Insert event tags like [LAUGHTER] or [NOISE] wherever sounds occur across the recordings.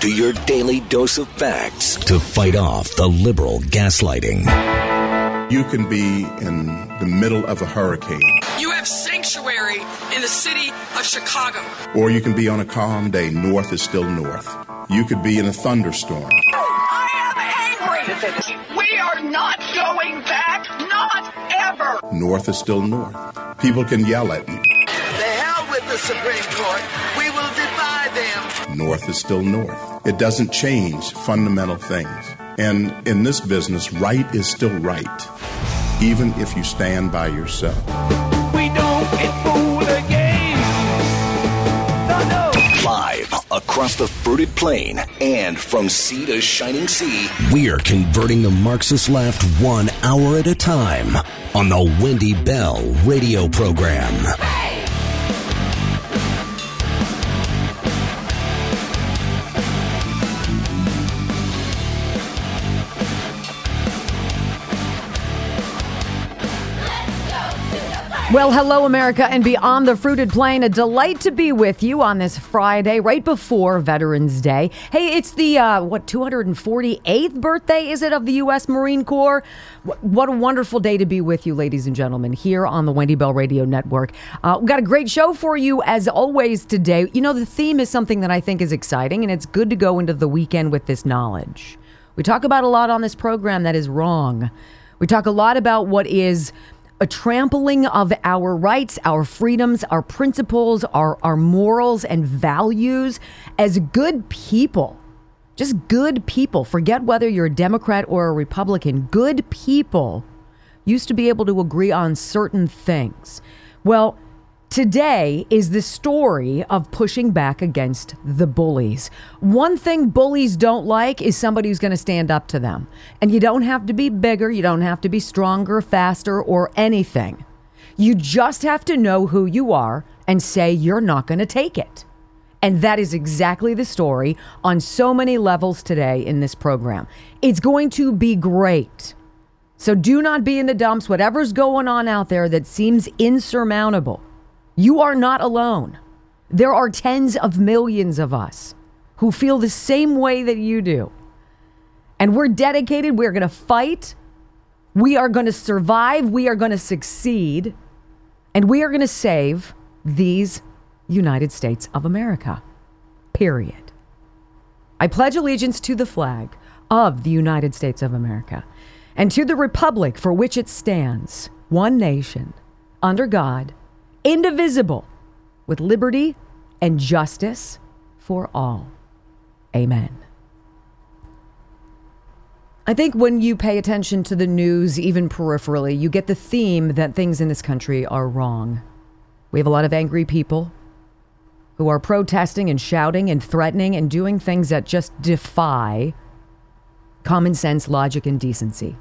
to your daily dose of facts to fight off the liberal gaslighting. You can be in the middle of a hurricane. You have sanctuary in the city of Chicago. Or you can be on a calm day. North is still north. You could be in a thunderstorm. I am angry. We are not going back. Not ever. North is still north. People can yell at you. The hell with the Supreme Court. North is still north. It doesn't change fundamental things. And in this business, right is still right, even if you stand by yourself. We don't get fooled again. No, no. Live across the fruited plain and from sea to shining sea, we are converting the Marxist left one hour at a time on the Wendy Bell radio program. Well, hello, America, and beyond the fruited plain. A delight to be with you on this Friday, right before Veterans Day. Hey, it's the, uh, what, 248th birthday, is it, of the U.S. Marine Corps? Wh- What a wonderful day to be with you, ladies and gentlemen, here on the Wendy Bell Radio Network. Uh, we've got a great show for you, as always, today. You know, the theme is something that I think is exciting, and it's good to go into the weekend with this knowledge. We talk about a lot on this program that is wrong. We talk a lot about what is a trampling of our rights, our freedoms, our principles, our, our morals and values as good people. Just good people. Forget whether you're a Democrat or a Republican. Good people used to be able to agree on certain things. Well, today is the story of pushing back against the bullies. One thing bullies don't like is somebody who's going to stand up to them. And you don't have to be bigger, you don't have to be stronger, faster, or anything. You just have to know who you are and say you're not going to take it. And that is exactly the story on so many levels today in this program. It's going to be great. So do not be in the dumps. Whatever's going on out there that seems insurmountable, you are not alone. There are tens of millions of us who feel the same way that you do. And we're dedicated. We're going to fight. We are going to survive. We are going to succeed. And we are going to save these United States of America. Period. I pledge allegiance to the flag of the United States of America and to the republic for which it stands, one nation, under God, indivisible, with liberty and justice for all. Amen. I think when you pay attention to the news, even peripherally, you get the theme that things in this country are wrong. We have a lot of angry people who are protesting and shouting and threatening and doing things that just defy common sense, logic, and decency.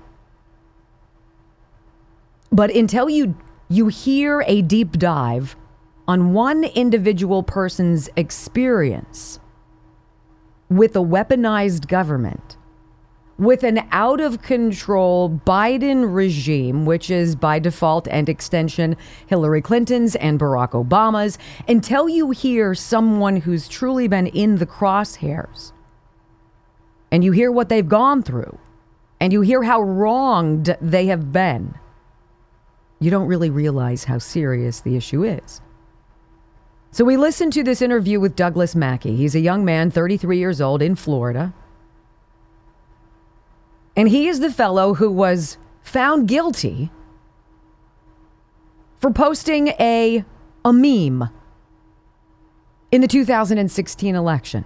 But until you you hear a deep dive on one individual person's experience with a weaponized government, with an out of control Biden regime, which is by default and extension Hillary Clinton's and Barack Obama's, until you hear someone who's truly been in the crosshairs and you hear what they've gone through and you hear how wronged they have been, you don't really realize how serious the issue is. So we listened to this interview with Douglas Mackey. He's a young man, 33 years old, in Florida. And he is the fellow who was found guilty for posting a, a meme in the 2016 election.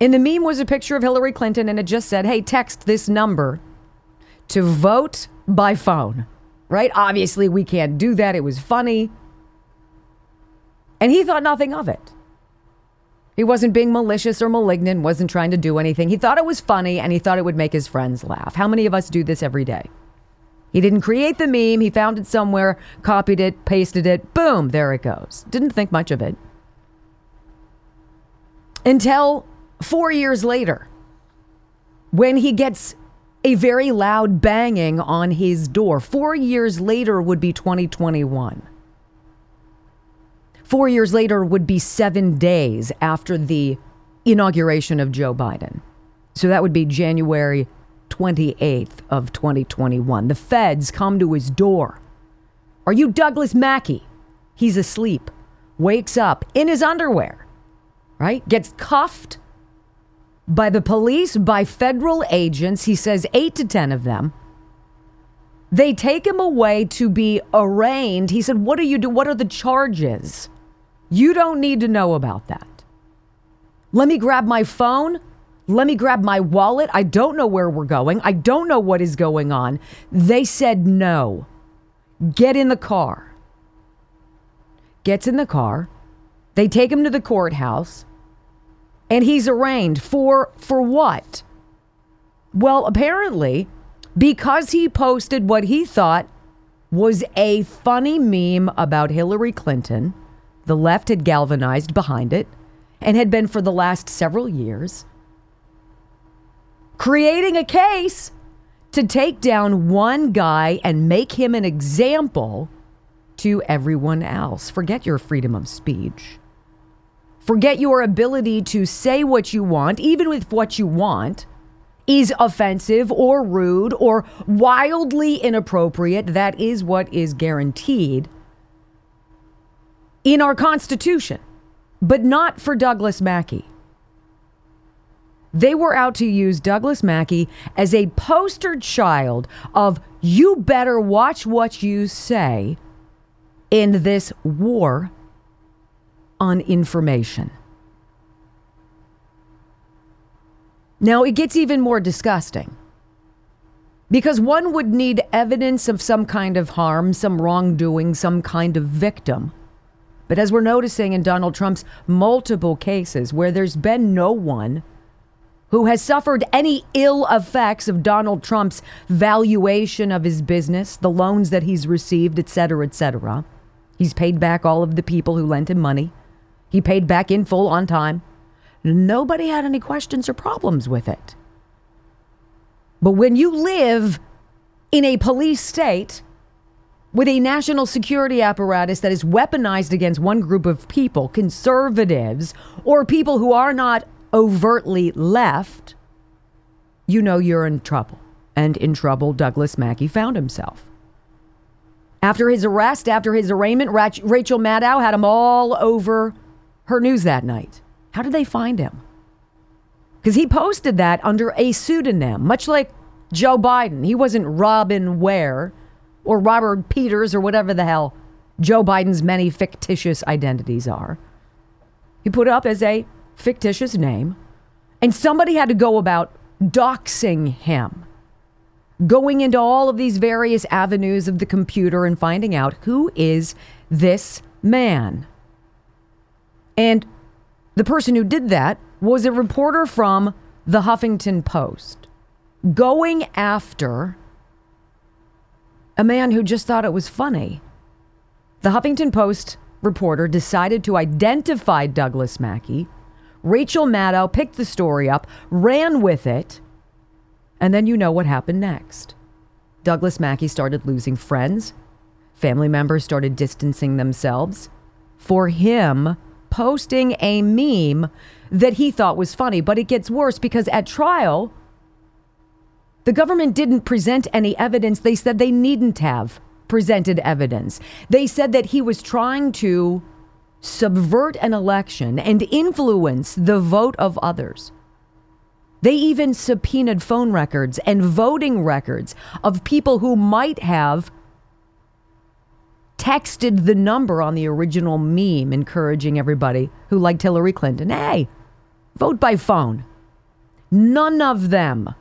And the meme was a picture of Hillary Clinton, and it just said, hey, text this number to vote by phone. Right? Obviously, we can't do that. It was funny. And he thought nothing of it. He wasn't being malicious or malignant, wasn't trying to do anything. He thought it was funny and he thought it would make his friends laugh. How many of us do this every day? He didn't create the meme, he found it somewhere, copied it, pasted it, boom, there it goes. Didn't think much of it. Until four years later, when he gets a very loud banging on his door. Four years later would be 2021. Four years later would be seven days after the inauguration of Joe Biden. So that would be January 28th of 2021. The feds come to his door. Are you Douglas Mackey? He's asleep. Wakes up in his underwear. Right? Gets cuffed by the police, by federal agents. He says 8 to 10 of them. They take him away to be arraigned. He said, "What do you do? What are the charges?" You don't need to know about that. Let me grab my phone. Let me grab my wallet. I don't know where we're going. I don't know what is going on. They said no. Get in the car. Gets in the car. They take him to the courthouse. And he's arraigned for for what? Well, apparently because he posted what he thought was a funny meme about Hillary Clinton. The left had galvanized behind it and had been for the last several years creating a case to take down one guy and make him an example to everyone else. Forget your freedom of speech. Forget your ability to say what you want, even with what you want is offensive or rude or wildly inappropriate. That is what is guaranteed in our Constitution, but not for Douglas Mackey. They were out to use Douglas Mackey as a poster child of you better watch what you say in this war on information. Now, it gets even more disgusting because one would need evidence of some kind of harm, some wrongdoing, some kind of victim. But as we're noticing in Donald Trump's multiple cases where there's been no one who has suffered any ill effects of Donald Trump's valuation of his business, the loans that he's received, et cetera, et cetera. He's paid back all of the people who lent him money. He paid back in full on time. Nobody had any questions or problems with it. But when you live in a police state with a national security apparatus that is weaponized against one group of people, conservatives, or people who are not overtly left, you know you're in trouble. And in trouble, Douglas Mackey found himself. After his arrest, after his arraignment, Rachel Maddow had him all over her news that night. How did they find him? Because he posted that under a pseudonym, much like Joe Biden. He wasn't Robin Ware or Robert Peters or whatever the hell Joe Biden's many fictitious identities are. He put up as a fictitious name, and somebody had to go about doxing him, going into all of these various avenues of the computer and finding out who is this man. And the person who did that was a reporter from the Huffington Post going after a man who just thought it was funny. The Huffington Post reporter decided to identify Douglas Mackey. Rachel Maddow picked the story up, ran with it, and then you know what happened next. Douglas Mackey started losing friends. Family members started distancing themselves. For him, posting a meme that he thought was funny. But it gets worse because at trial, the government didn't present any evidence. They said they needn't have presented evidence. They said that he was trying to subvert an election and influence the vote of others. They even subpoenaed phone records and voting records of people who might have texted the number on the original meme, encouraging everybody who liked Hillary Clinton hey, vote by phone. None of them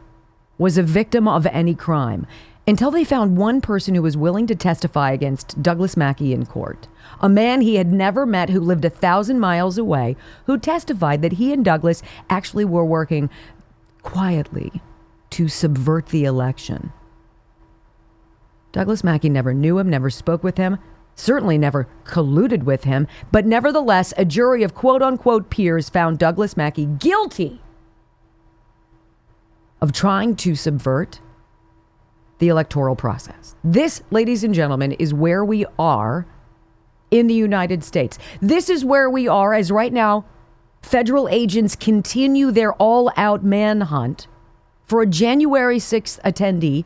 was a victim of any crime until they found one person who was willing to testify against Douglas Mackey in court. A man he had never met who lived a thousand miles away, who testified that he and Douglas actually were working quietly to subvert the election. Douglas Mackey never knew him, never spoke with him, certainly never colluded with him, but nevertheless, a jury of quote unquote peers found Douglas Mackey guilty of trying to subvert the electoral process. This, ladies and gentlemen, is where we are in the United States. This is where we are as right now federal agents continue their all out manhunt for a January 6th attendee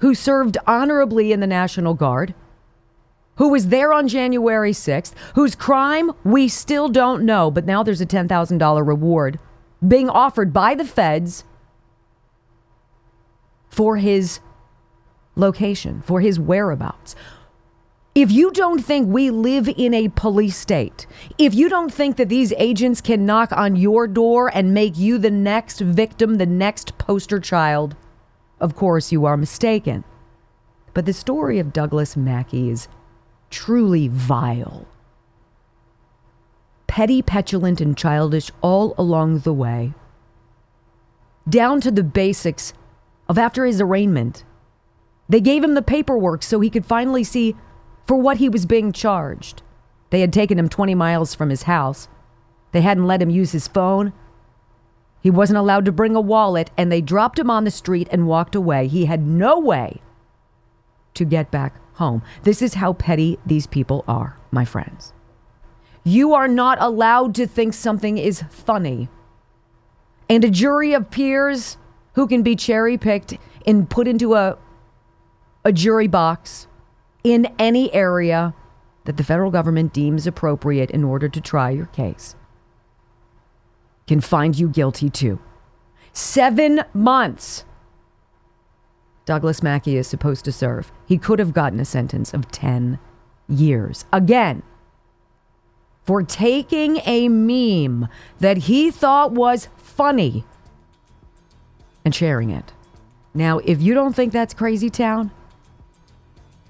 who served honorably in the National Guard, who was there on January 6th, whose crime we still don't know, but now there's a $10,000 reward being offered by the feds for his location, for his whereabouts. If you don't think we live in a police state, if you don't think that these agents can knock on your door and make you the next victim, the next poster child, of course you are mistaken. But the story of Douglas Mackey is truly vile. Petty, petulant, and childish all along the way. Down to the basics of after his arraignment. They gave him the paperwork so he could finally see for what he was being charged. They had taken him 20 miles from his house. They hadn't let him use his phone. He wasn't allowed to bring a wallet, and they dropped him on the street and walked away. He had no way to get back home. This is how petty these people are, my friends. You are not allowed to think something is funny. And a jury of peers who can be cherry picked and put into a, a jury box in any area that the federal government deems appropriate in order to try your case can find you guilty too. Seven months. Douglas Mackey is supposed to serve. He could have gotten a sentence of 10 years. Again, for taking a meme that he thought was funny and sharing it. Now, if you don't think that's crazy town,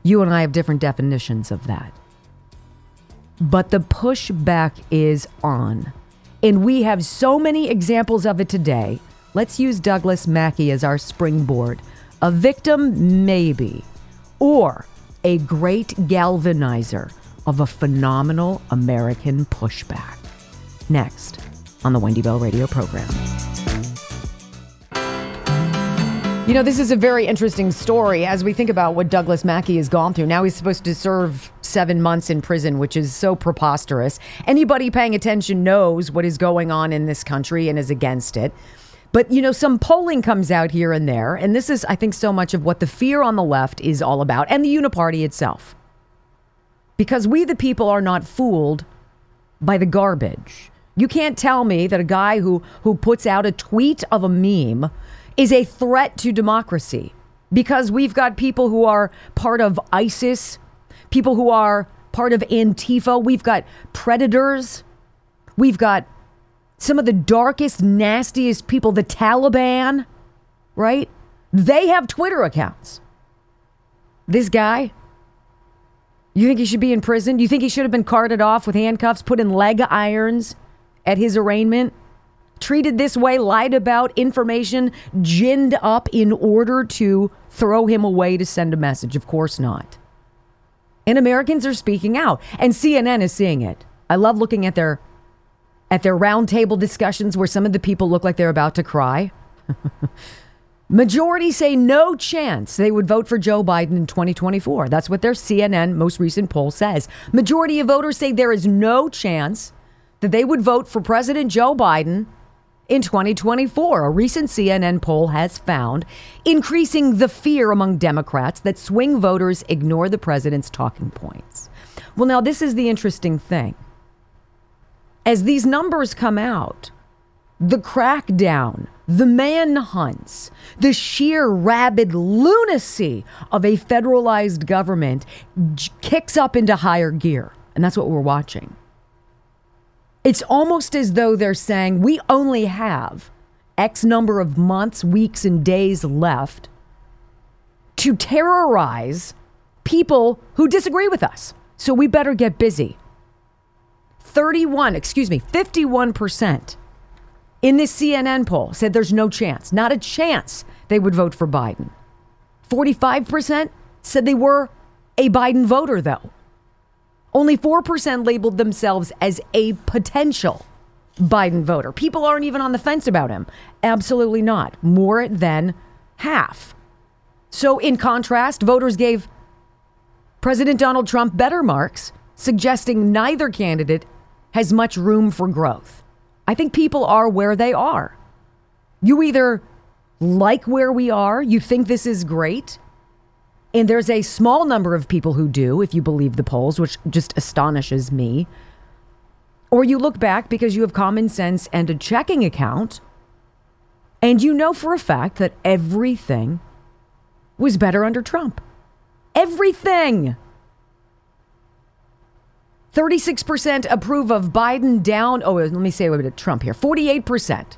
you and I have different definitions of that. But the pushback is on. And we have so many examples of it today. Let's use Douglas Mackey as our springboard. A victim, maybe, or a great galvanizer of a phenomenal American pushback. Next on the Wendy Bell Radio program. You know, this is a very interesting story as we think about what Douglas Mackey has gone through. Now he's supposed to serve seven months in prison, which is so preposterous. Anybody paying attention knows what is going on in this country and is against it. But, you know, some polling comes out here and there. And this is, I think, so much of what the fear on the left is all about and the uniparty itself. Because we, the people, are not fooled by the garbage. You can't tell me that a guy who, who puts out a tweet of a meme is a threat to democracy because we've got people who are part of ISIS, people who are part of Antifa, we've got predators, we've got some of the darkest, nastiest people, the Taliban, right? They have Twitter accounts. This guy, you think he should be in prison? You think he should have been carted off with handcuffs, put in leg irons at his arraignment? treated this way, lied about information, ginned up in order to throw him away to send a message? Of course not. And Americans are speaking out, and CNN is seeing it. I love looking at their at their roundtable discussions where some of the people look like they're about to cry. [LAUGHS] Majority say no chance they would vote for Joe Biden in 2024. That's what their CNN most recent poll says. Majority of voters say there is no chance that they would vote for President Joe Biden in 2024. A recent CNN poll has found increasing the fear among Democrats that swing voters ignore the president's talking points. Well, now, this is the interesting thing. As these numbers come out, the crackdown, the manhunts, the sheer rabid lunacy of a federalized government kicks up into higher gear. And that's what we're watching. It's almost as though they're saying we only have X number of months, weeks, and days left to terrorize people who disagree with us. So we better get busy. 31, excuse me, 51% in this CNN poll said there's no chance, not a chance they would vote for Biden. 45% said they were a Biden voter, though. Only 4% labeled themselves as a potential Biden voter. People aren't even on the fence about him. Absolutely not. More than half. So, in contrast, voters gave President Donald Trump better marks, suggesting neither candidate has much room for growth. I think people are where they are. You either like where we are, you think this is great, and there's a small number of people who do, if you believe the polls, which just astonishes me. Or you look back because you have common sense and a checking account, and you know for a fact that everything was better under Trump. Everything. 36% approve of Biden down. Oh, let me say a bit of Trump here. 48%.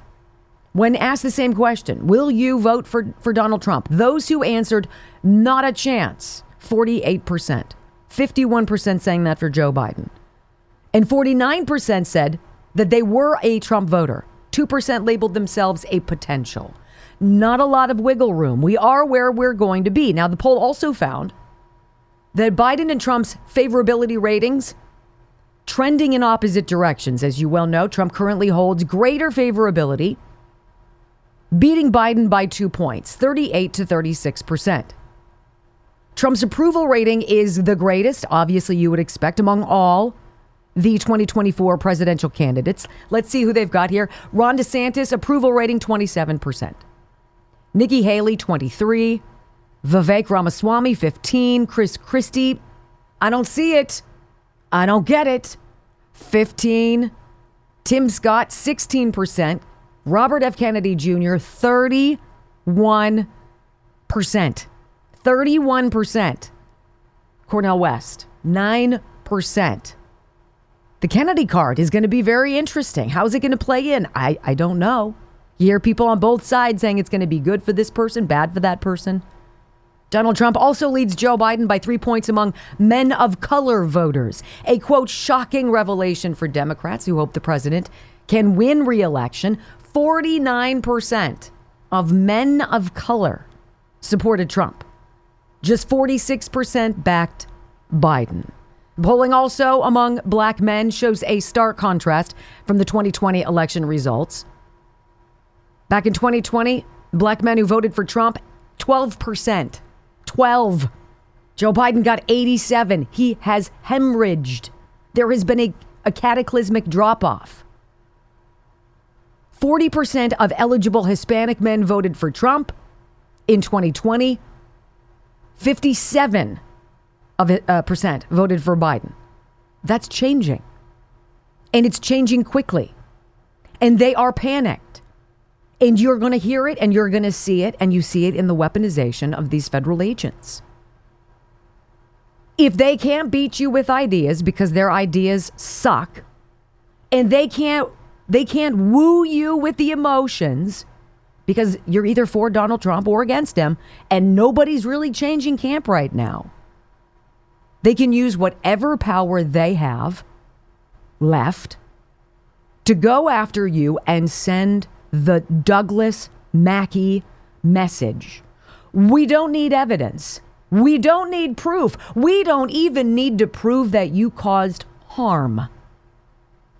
When asked the same question, will you vote for, for Donald Trump? Those who answered, not a chance, 48%. 51% saying that for Joe Biden. And 49% said that they were a Trump voter. 2% labeled themselves a potential. Not a lot of wiggle room. We are where we're going to be. Now, the poll also found that Biden and Trump's favorability ratings trending in opposite directions. As you well know, Trump currently holds greater favorability, beating Biden by two points, 38 to 36 percent. Trump's approval rating is the greatest, obviously, you would expect among all the 2024 presidential candidates. Let's see who they've got here. Ron DeSantis, approval rating 27%. Nikki Haley, 23. Vivek Ramaswamy, 15. Chris Christie, I don't see it. I don't get it. 15. Tim Scott, 16%. Robert F. Kennedy Jr., 31%. 31%. Cornel West, 9%. The Kennedy card is going to be very interesting. How's it going to play in? I, I don't know. You hear people on both sides saying it's going to be good for this person, bad for that person. Donald Trump also leads Joe Biden by three points among men of color voters. A quote, shocking revelation for Democrats who hope the president can win re election. 49% of men of color supported Trump, just 46% backed Biden. Polling also among black men shows a stark contrast from the 2020 election results. Back in 2020, black men who voted for Trump, 12%. 12. Joe Biden got 87. He has hemorrhaged. There has been a, a cataclysmic drop off. 40% of eligible Hispanic men voted for Trump in 2020. 57 of uh, percent voted for Biden. That's changing. And it's changing quickly. And they are panicked. And you're going to hear it and you're going to see it, and you see it in the weaponization of these federal agents. If they can't beat you with ideas because their ideas suck, and they can't they can't woo you with the emotions because you're either for Donald Trump or against him, and nobody's really changing camp right now. They can use whatever power they have left to go after you and send the Douglas Mackey message. We don't need evidence. We don't need proof. We don't even need to prove that you caused harm.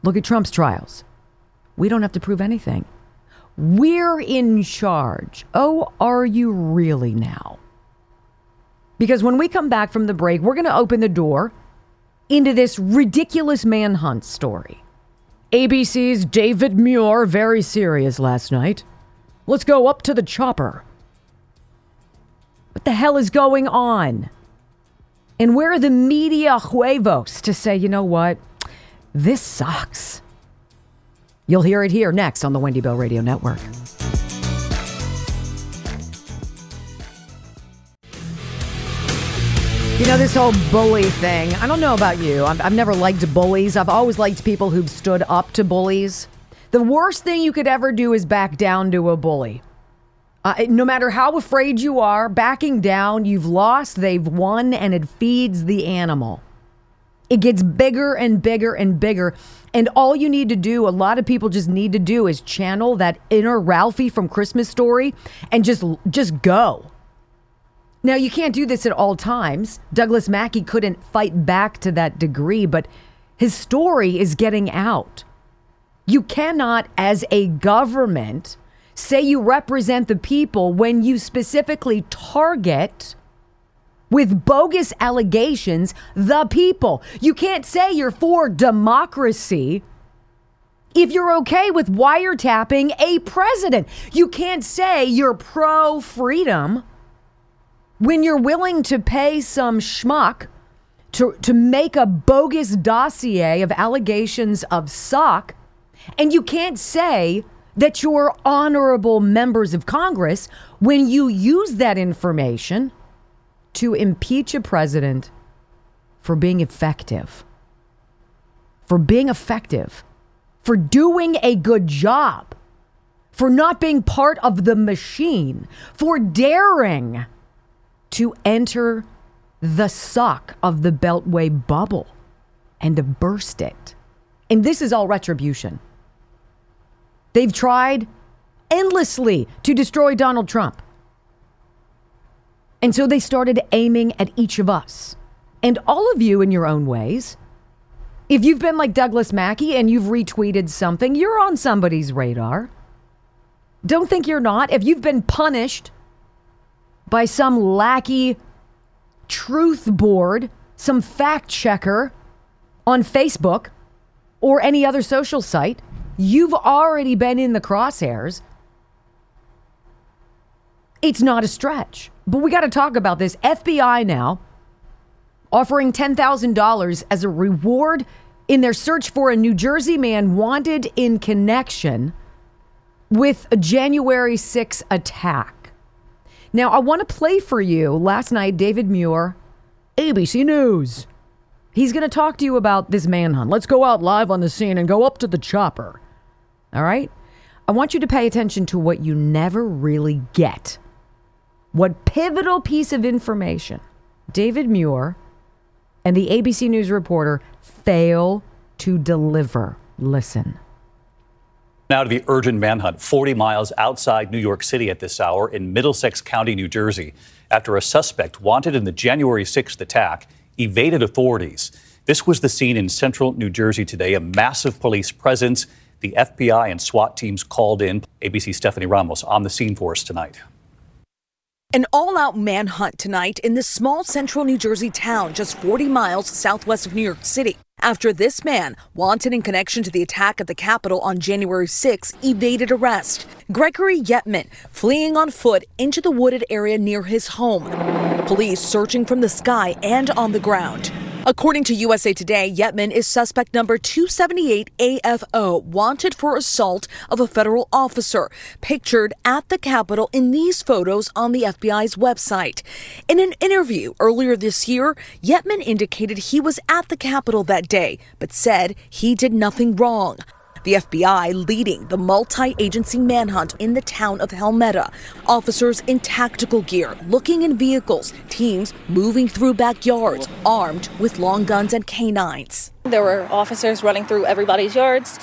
Look at Trump's trials. We don't have to prove anything. We're in charge. Oh, are you really now? Because when we come back from the break, we're going to open the door into this ridiculous manhunt story. ABC's David Muir, very serious last night. Let's go up to the chopper. What the hell is going on? And where are the media huevos to say, you know what? This sucks. You'll hear it here next on the Wendy Bell Radio Network. You know, this whole bully thing, I don't know about you. I've, I've, never liked bullies. I've always liked people who've stood up to bullies. The worst thing you could ever do is back down to a bully. Uh, no matter how afraid you are, backing down, you've lost, they've won, and it feeds the animal. It gets bigger and bigger and bigger. And all you need to do, a lot of people just need to do is channel that inner Ralphie from Christmas Story and just just go. Now, you can't do this at all times. Douglas Mackey couldn't fight back to that degree, but his story is getting out. You cannot, as a government, say you represent the people when you specifically target with bogus allegations the people. You can't say you're for democracy if you're okay with wiretapping a president. You can't say you're pro freedom when you're willing to pay some schmuck to, to make a bogus dossier of allegations of sock, And you can't say that you're honorable members of Congress when you use that information to impeach a president for being effective. For being effective. For doing a good job. For not being part of the machine. For daring to enter the suck of the Beltway bubble and to burst it. And this is all retribution. They've tried endlessly to destroy Donald Trump. And so they started aiming at each of us. And all of you in your own ways. If you've been like Douglas Mackey and you've retweeted something, you're on somebody's radar. Don't think you're not. If you've been punished by some lackey truth board, some fact checker on Facebook or any other social site, you've already been in the crosshairs. It's not a stretch. But we got to talk about this. FBI now offering $10,000 as a reward in their search for a New Jersey man wanted in connection with a January 6 attack. Now, I want to play for you last night David Muir, ABC News. He's going to talk to you about this manhunt. Let's go out live on the scene and go up to the chopper. All right? I want you to pay attention to what you never really get. What pivotal piece of information David Muir and the ABC News reporter fail to deliver. Listen. Now to the urgent manhunt 40 miles outside New York City at this hour in Middlesex County, New Jersey, after a suspect wanted in the January 6th attack evaded authorities. This was the scene in central New Jersey today, a massive police presence. The FBI and SWAT teams called in. ABC Stephanie Ramos on the scene for us tonight. An all out manhunt tonight in this small central New Jersey town just 40 miles southwest of New York City. After this man, wanted in connection to the attack at the Capitol on January 6, evaded arrest. Gregory Yetman fleeing on foot into the wooded area near his home. Police searching from the sky and on the ground. According to USA Today, Yetman is suspect number 278 AFO, wanted for assault of a federal officer, pictured at the Capitol in these photos on the FBI's website. In an interview earlier this year, Yetman indicated he was at the Capitol that day, but said he did nothing wrong. The FBI leading the multi agency manhunt in the town of Helmetta. Officers in tactical gear, looking in vehicles, teams moving through backyards, armed with long guns and canines. There were officers running through everybody's yards.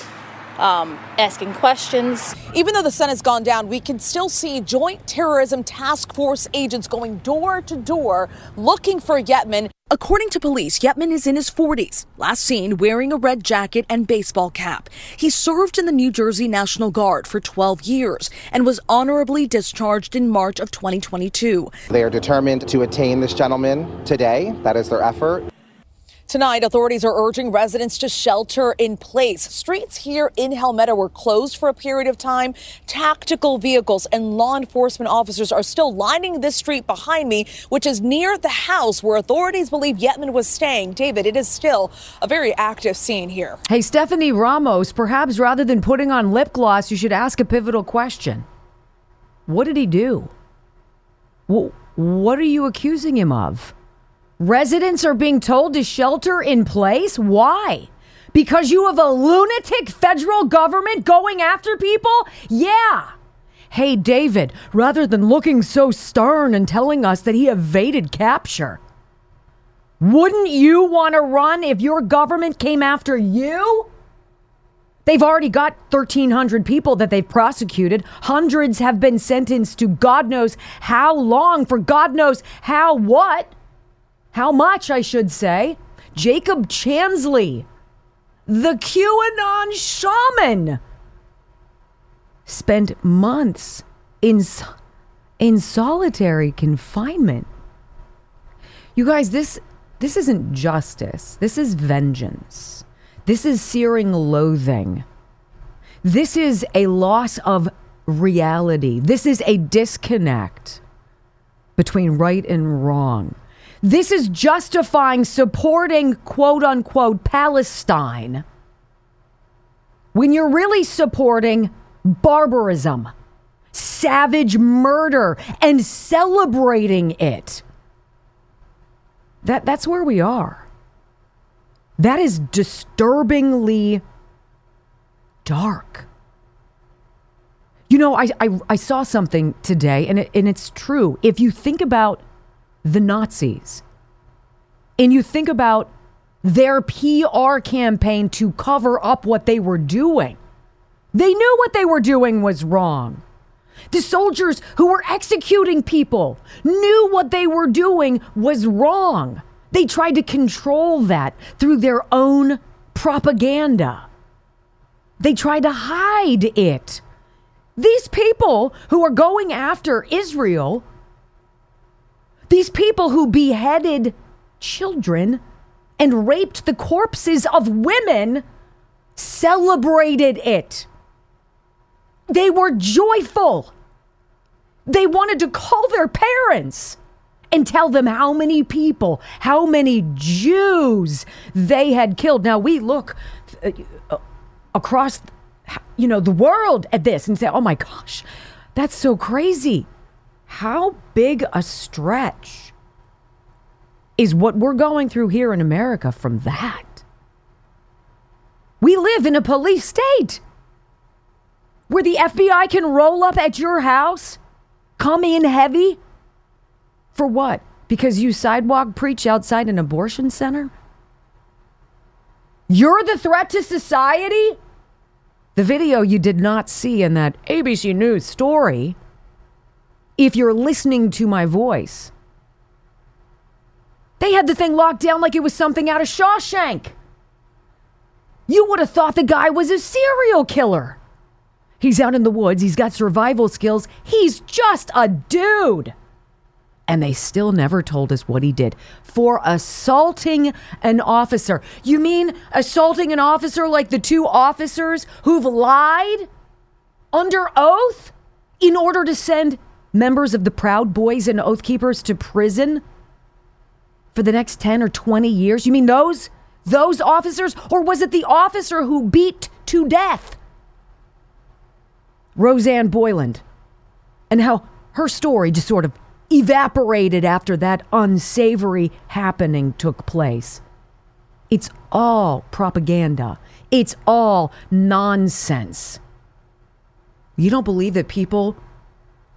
Um, asking questions. Even though the sun has gone down, we can still see Joint Terrorism Task Force agents going door to door looking for Yetman. According to police, Yetman is in his 40s, last seen wearing a red jacket and baseball cap. He served in the New Jersey National Guard for 12 years and was honorably discharged in March of 2022. They are determined to attain this gentleman today. That is their effort. Tonight, authorities are urging residents to shelter in place. Streets here in Helmetta were closed for a period of time. Tactical vehicles and law enforcement officers are still lining this street behind me, which is near the house where authorities believe Yetman was staying. David, it is still a very active scene here. Hey, Stephanie Ramos, perhaps rather than putting on lip gloss, you should ask a pivotal question. What did he do? What are you accusing him of? Residents are being told to shelter in place? Why? Because you have a lunatic federal government going after people? Yeah. Hey, David, rather than looking so stern and telling us that he evaded capture, wouldn't you want to run if your government came after you? They've already got 1,300 people that they've prosecuted. Hundreds have been sentenced to God knows how long for God knows how what. How much, I should say? Jacob Chansley, the QAnon shaman, spent months in, in solitary confinement. You guys, this, this isn't justice. This is vengeance. This is searing loathing This is a loss of reality. This is a disconnect between right and wrong. This is justifying supporting quote unquote Palestine when you're really supporting barbarism, savage murder, and celebrating it. That, that's where we are. That is disturbingly dark. You know, I, I, I saw something today, and, it, and it's true. If you think about the Nazis and you think about their PR campaign to cover up what they were doing, they knew what they were doing was wrong. The soldiers who were executing people knew what they were doing was wrong. They tried to control that through their own propaganda. They tried to hide it. These people who are going after Israel, these people who beheaded children and raped the corpses of women, celebrated it. They were joyful. They wanted to call their parents and tell them how many people, how many Jews they had killed. Now we look uh, across, you know, the world at this and say, "Oh my gosh, that's so crazy." How big a stretch is what we're going through here in America from that? We live in a police state where the FBI can roll up at your house, come in heavy, for what? Because you sidewalk preach outside an abortion center? You're the threat to society? The video you did not see in that ABC News story, if you're listening to my voice, they had the thing locked down like it was something out of Shawshank. You would have thought the guy was a serial killer. He's out in the woods, he's got survival skills, he's just a dude. And they still never told us what he did for assaulting an officer. You mean assaulting an officer like the two officers who've lied under oath in order to send members of the Proud Boys and Oath Keepers to prison for the next 10 or 20 years? You mean those those officers or was it the officer who beat to death Rosanne Boyland, and how her story just sort of evaporated after that unsavory happening took place. It's all propaganda. It's all nonsense. You don't believe that people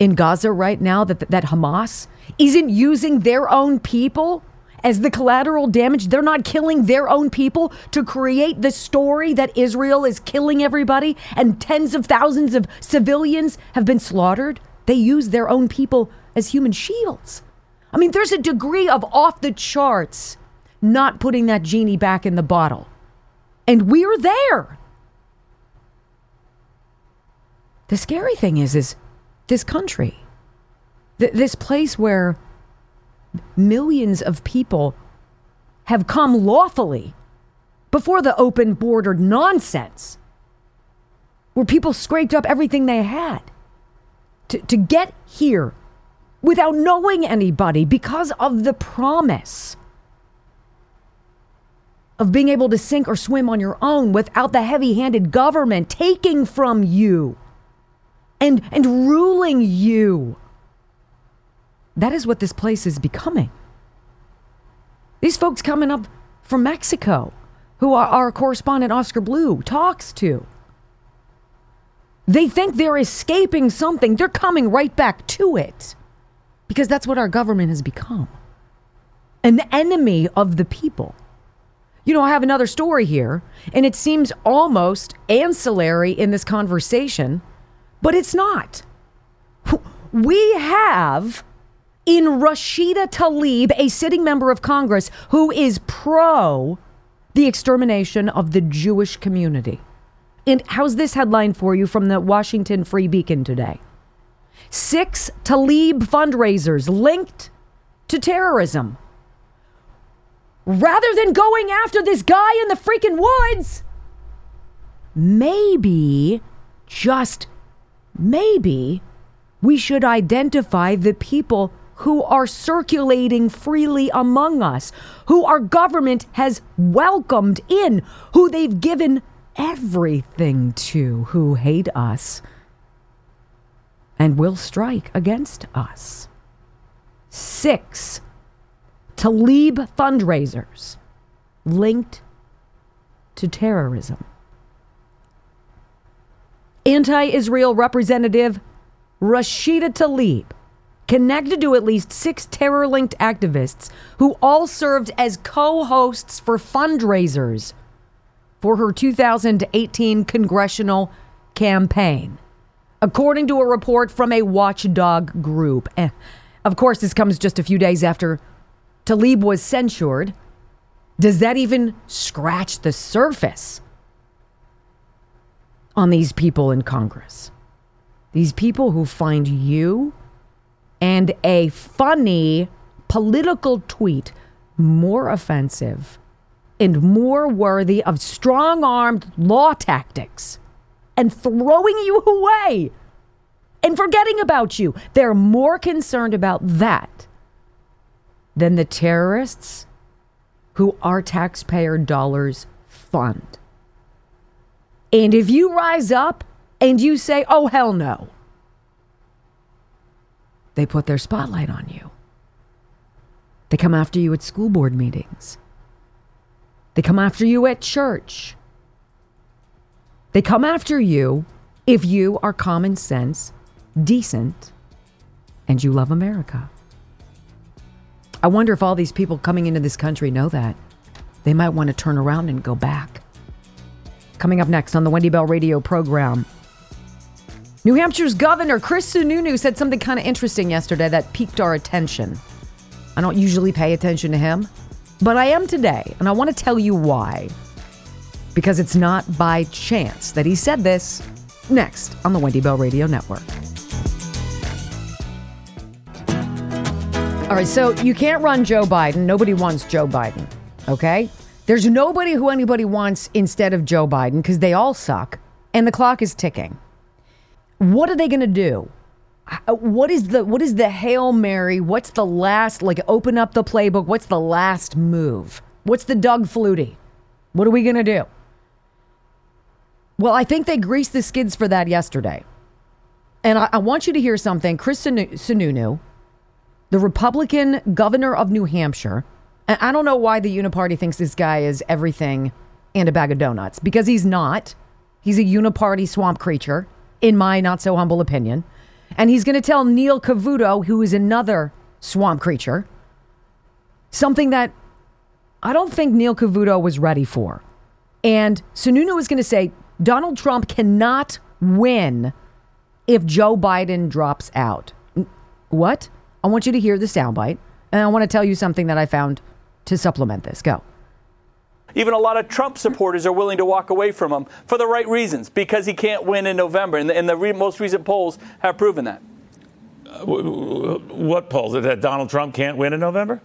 in Gaza right now that that Hamas isn't using their own people as the collateral damage. They're not killing their own people to create the story that Israel is killing everybody and tens of thousands of civilians have been slaughtered. They use their own people as human shields. I mean, there's a degree of off the charts not putting that genie back in the bottle. And we're there. The scary thing is, is this country, th- this place where millions of people have come lawfully before the open border nonsense, where people scraped up everything they had to, to get here without knowing anybody because of the promise of being able to sink or swim on your own without the heavy handed government taking from you and, and ruling you. That is what this place is becoming. These folks coming up from Mexico, who our, our correspondent Oscar Blue talks to, they think they're escaping something. They're coming right back to it because that's what our government has become an enemy of the people. You know, I have another story here, and it seems almost ancillary in this conversation, but it's not. We have in Rashida Tlaib, a sitting member of Congress who is pro the extermination of the Jewish community. And how's this headline for you from the Washington Free Beacon today? Six Tlaib fundraisers linked to terrorism. Rather than going after this guy in the freaking woods, maybe just maybe we should identify the people who are circulating freely among us, who our government has welcomed in, who they've given everything to, who hate us and will strike against us. Six Tlaib fundraisers linked to terrorism. Anti Israel Representative Rashida Tlaib, connected to at least six terror linked activists who all served as co hosts for fundraisers for her 2018 congressional campaign, according to a report from a watchdog group. Eh. Of course, this comes just a few days after Tlaib was censured. Does that even scratch the surface on these people in Congress? These people who find you and a funny political tweet more offensive and more worthy of strong armed law tactics and throwing you away and forgetting about you. They're more concerned about that than the terrorists who our taxpayer dollars fund. And if you rise up and you say, oh, hell no, they put their spotlight on you. They come after you at school board meetings. They come after you at church. They come after you if you are common sense, decent, and you love America. I wonder if all these people coming into this country know that. They might want to turn around and go back. Coming up next on the Wendy Bell radio program. New Hampshire's governor, Chris Sununu, said something kind of interesting yesterday that piqued our attention. I don't usually pay attention to him, but I am today, and I want to tell you why. Because it's not by chance that he said this next on the Wendy Bell Radio Network. All right, so you can't run Joe Biden. Nobody wants Joe Biden, okay? There's nobody who anybody wants instead of Joe Biden because they all suck, and the clock is ticking. What are they going to do? Uh, what is the what is the hail mary? What's the last like open up the playbook? What's the last move? What's the Doug Flutie? What are we going to do? Well, I think they greased the skids for that yesterday. And I, I want you to hear something. Chris Sununu, the Republican governor of New Hampshire, I don't know why the Uniparty thinks this guy is everything and a bag of donuts because he's not. He's a Uniparty swamp creature, in my not so humble opinion. And he's going to tell Neil Cavuto, who is another swamp creature, something that I don't think Neil Cavuto was ready for. And Sununu is going to say Donald Trump cannot win if Joe Biden drops out. What? I want you to hear the soundbite, and I want to tell you something that I found to supplement this. Go. Even a lot of Trump supporters are willing to walk away from him for the right reasons because he can't win in November. And the, and the re- most recent polls have proven that. Uh, what polls? That Donald Trump can't win in November?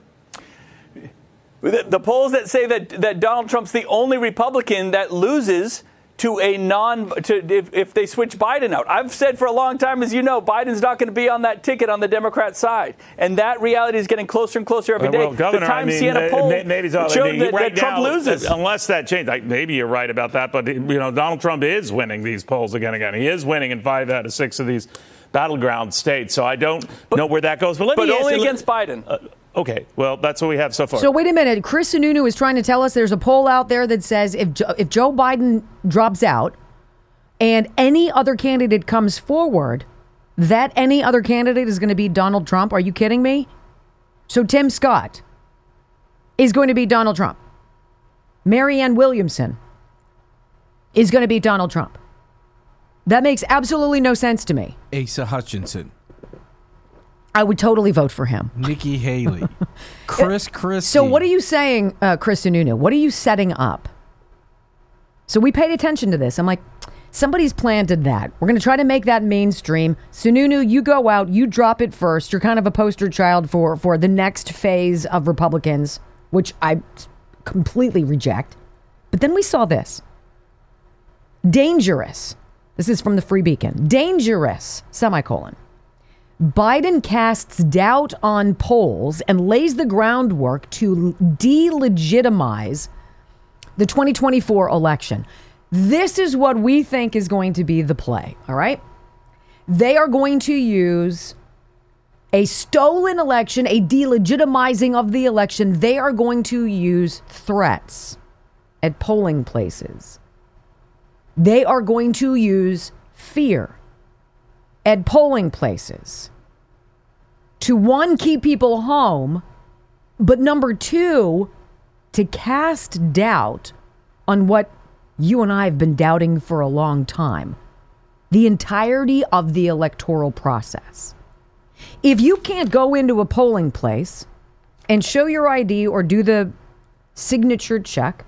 The, the polls that say that, that Donald Trump's the only Republican that loses to a non to if, if they switch Biden out. I've said for a long time, as you know, Biden's not going to be on that ticket on the Democrat side, and that reality is getting closer and closer every day. Well, Governor, the Time I mean, Siena poll maybe showed that, right that Trump now, loses. Unless that changed, like, maybe you're right about that. But you know, Donald Trump is winning these polls again. And again, he is winning in five out of six of these battleground states. So I don't but, know where that goes. But let but me only you, against Biden. Uh, Okay, well, that's what we have so far. So wait a minute. Chris Sununu is trying to tell us there's a poll out there that says if jo- if Joe Biden drops out and any other candidate comes forward, that any other candidate is going to be Donald Trump. Are you kidding me? So Tim Scott is going to be Donald Trump. Marianne Williamson is going to be Donald Trump. That makes absolutely no sense to me. Asa Hutchinson. I would totally vote for him. Nikki Haley. [LAUGHS] Chris Christie. So what are you saying, uh, Chris Sununu? What are you setting up? So we paid attention to this. I'm like, somebody's planted that. We're going to try to make that mainstream. Sununu, you go out, you drop it first. You're kind of a poster child for for the next phase of Republicans, which I completely reject. But then we saw this. Dangerous. This is from the Free Beacon. Dangerous, semicolon. Biden casts doubt on polls and lays the groundwork to delegitimize the 2024 election. This is what we think is going to be the play, all right? They are going to use a stolen election, a delegitimizing of the election. They are going to use threats at polling places. They are going to use fear at polling places to one, keep people home, but number two, to cast doubt on what you and I have been doubting for a long time the entirety of the electoral process. If you can't go into a polling place and show your ID or do the signature check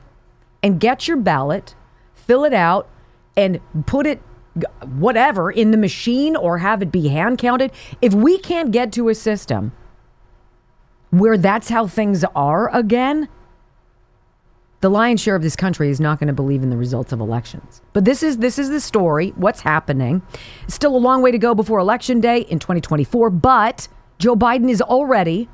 and get your ballot, fill it out, and put it whatever in the machine or have it be hand counted, if we can't get to a system where that's how things are again, the lion's share of this country is not going to believe in the results of elections. But this is this is the story, what's happening. Still a long way to go before election day in 2024, but Joe Biden is already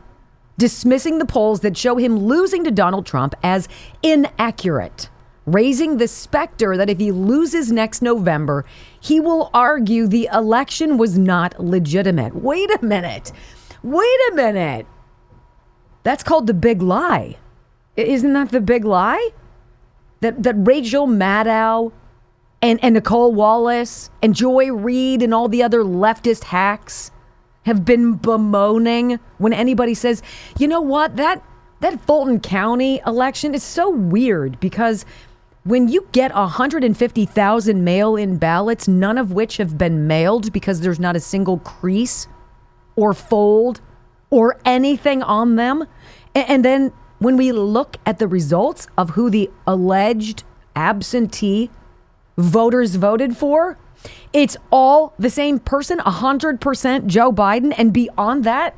dismissing the polls that show him losing to Donald Trump as inaccurate, raising the specter that if he loses next November, he will argue the election was not legitimate. Wait a minute. Wait a minute. That's called the big lie. Isn't that the big lie? That that Rachel Maddow and, and Nicolle Wallace and Joy Reid and all the other leftist hacks have been bemoaning when anybody says, you know what, that that Fulton County election is so weird because when you get 150,000 mail in ballots, none of which have been mailed because there's not a single crease or fold or anything on them, and, then when we look at the results of who the alleged absentee voters voted for, it's all the same person, 100% Joe Biden. And beyond that,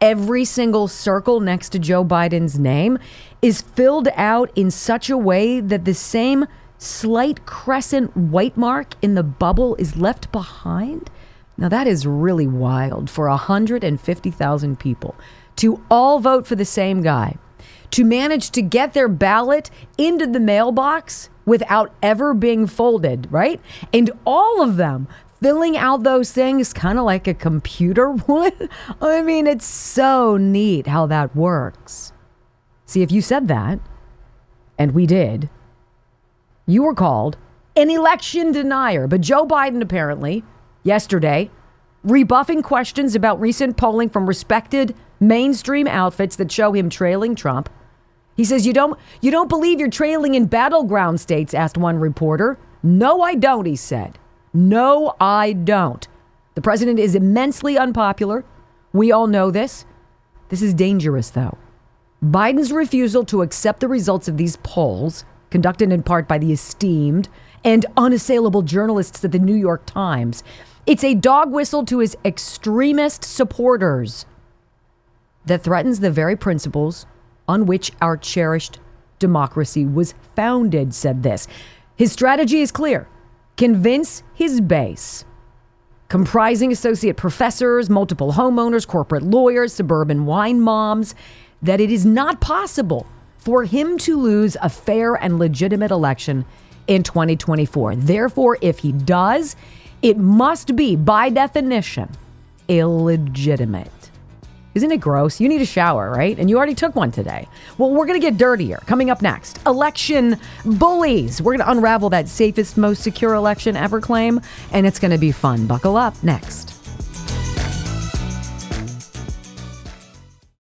every single circle next to Joe Biden's name is filled out in such a way that the same slight crescent white mark in the bubble is left behind. Now, that is really wild for 150,000 people to all vote for the same guy to manage to get their ballot into the mailbox without ever being folded, right? And all of them filling out those things kind of like a computer [LAUGHS] would. I mean, it's so neat how that works. See, if you said that, and we did, you were called an election denier. But Joe Biden apparently, yesterday, rebuffing questions about recent polling from respected mainstream outfits that show him trailing Trump, he says, You don't you don't believe you're trailing in battleground states, asked one reporter. No, I don't, he said. No, I don't. The president is immensely unpopular. We all know this. This is dangerous, though. Biden's refusal to accept the results of these polls, conducted in part by the esteemed and unassailable journalists at the New York Times, it's a dog whistle to his extremist supporters that threatens the very principles on which our cherished democracy was founded, said this. His strategy is clear convince his base, comprising associate professors, multiple homeowners, corporate lawyers, suburban wine moms, that it is not possible for him to lose a fair and legitimate election in 2024. Therefore, if he does, it must be, by definition, illegitimate. Isn't it gross? You need a shower, right? And you already took one today. Well, we're going to get dirtier. Coming up next, election bullies. We're going to unravel that safest, most secure election ever claim, and it's going to be fun. Buckle up next.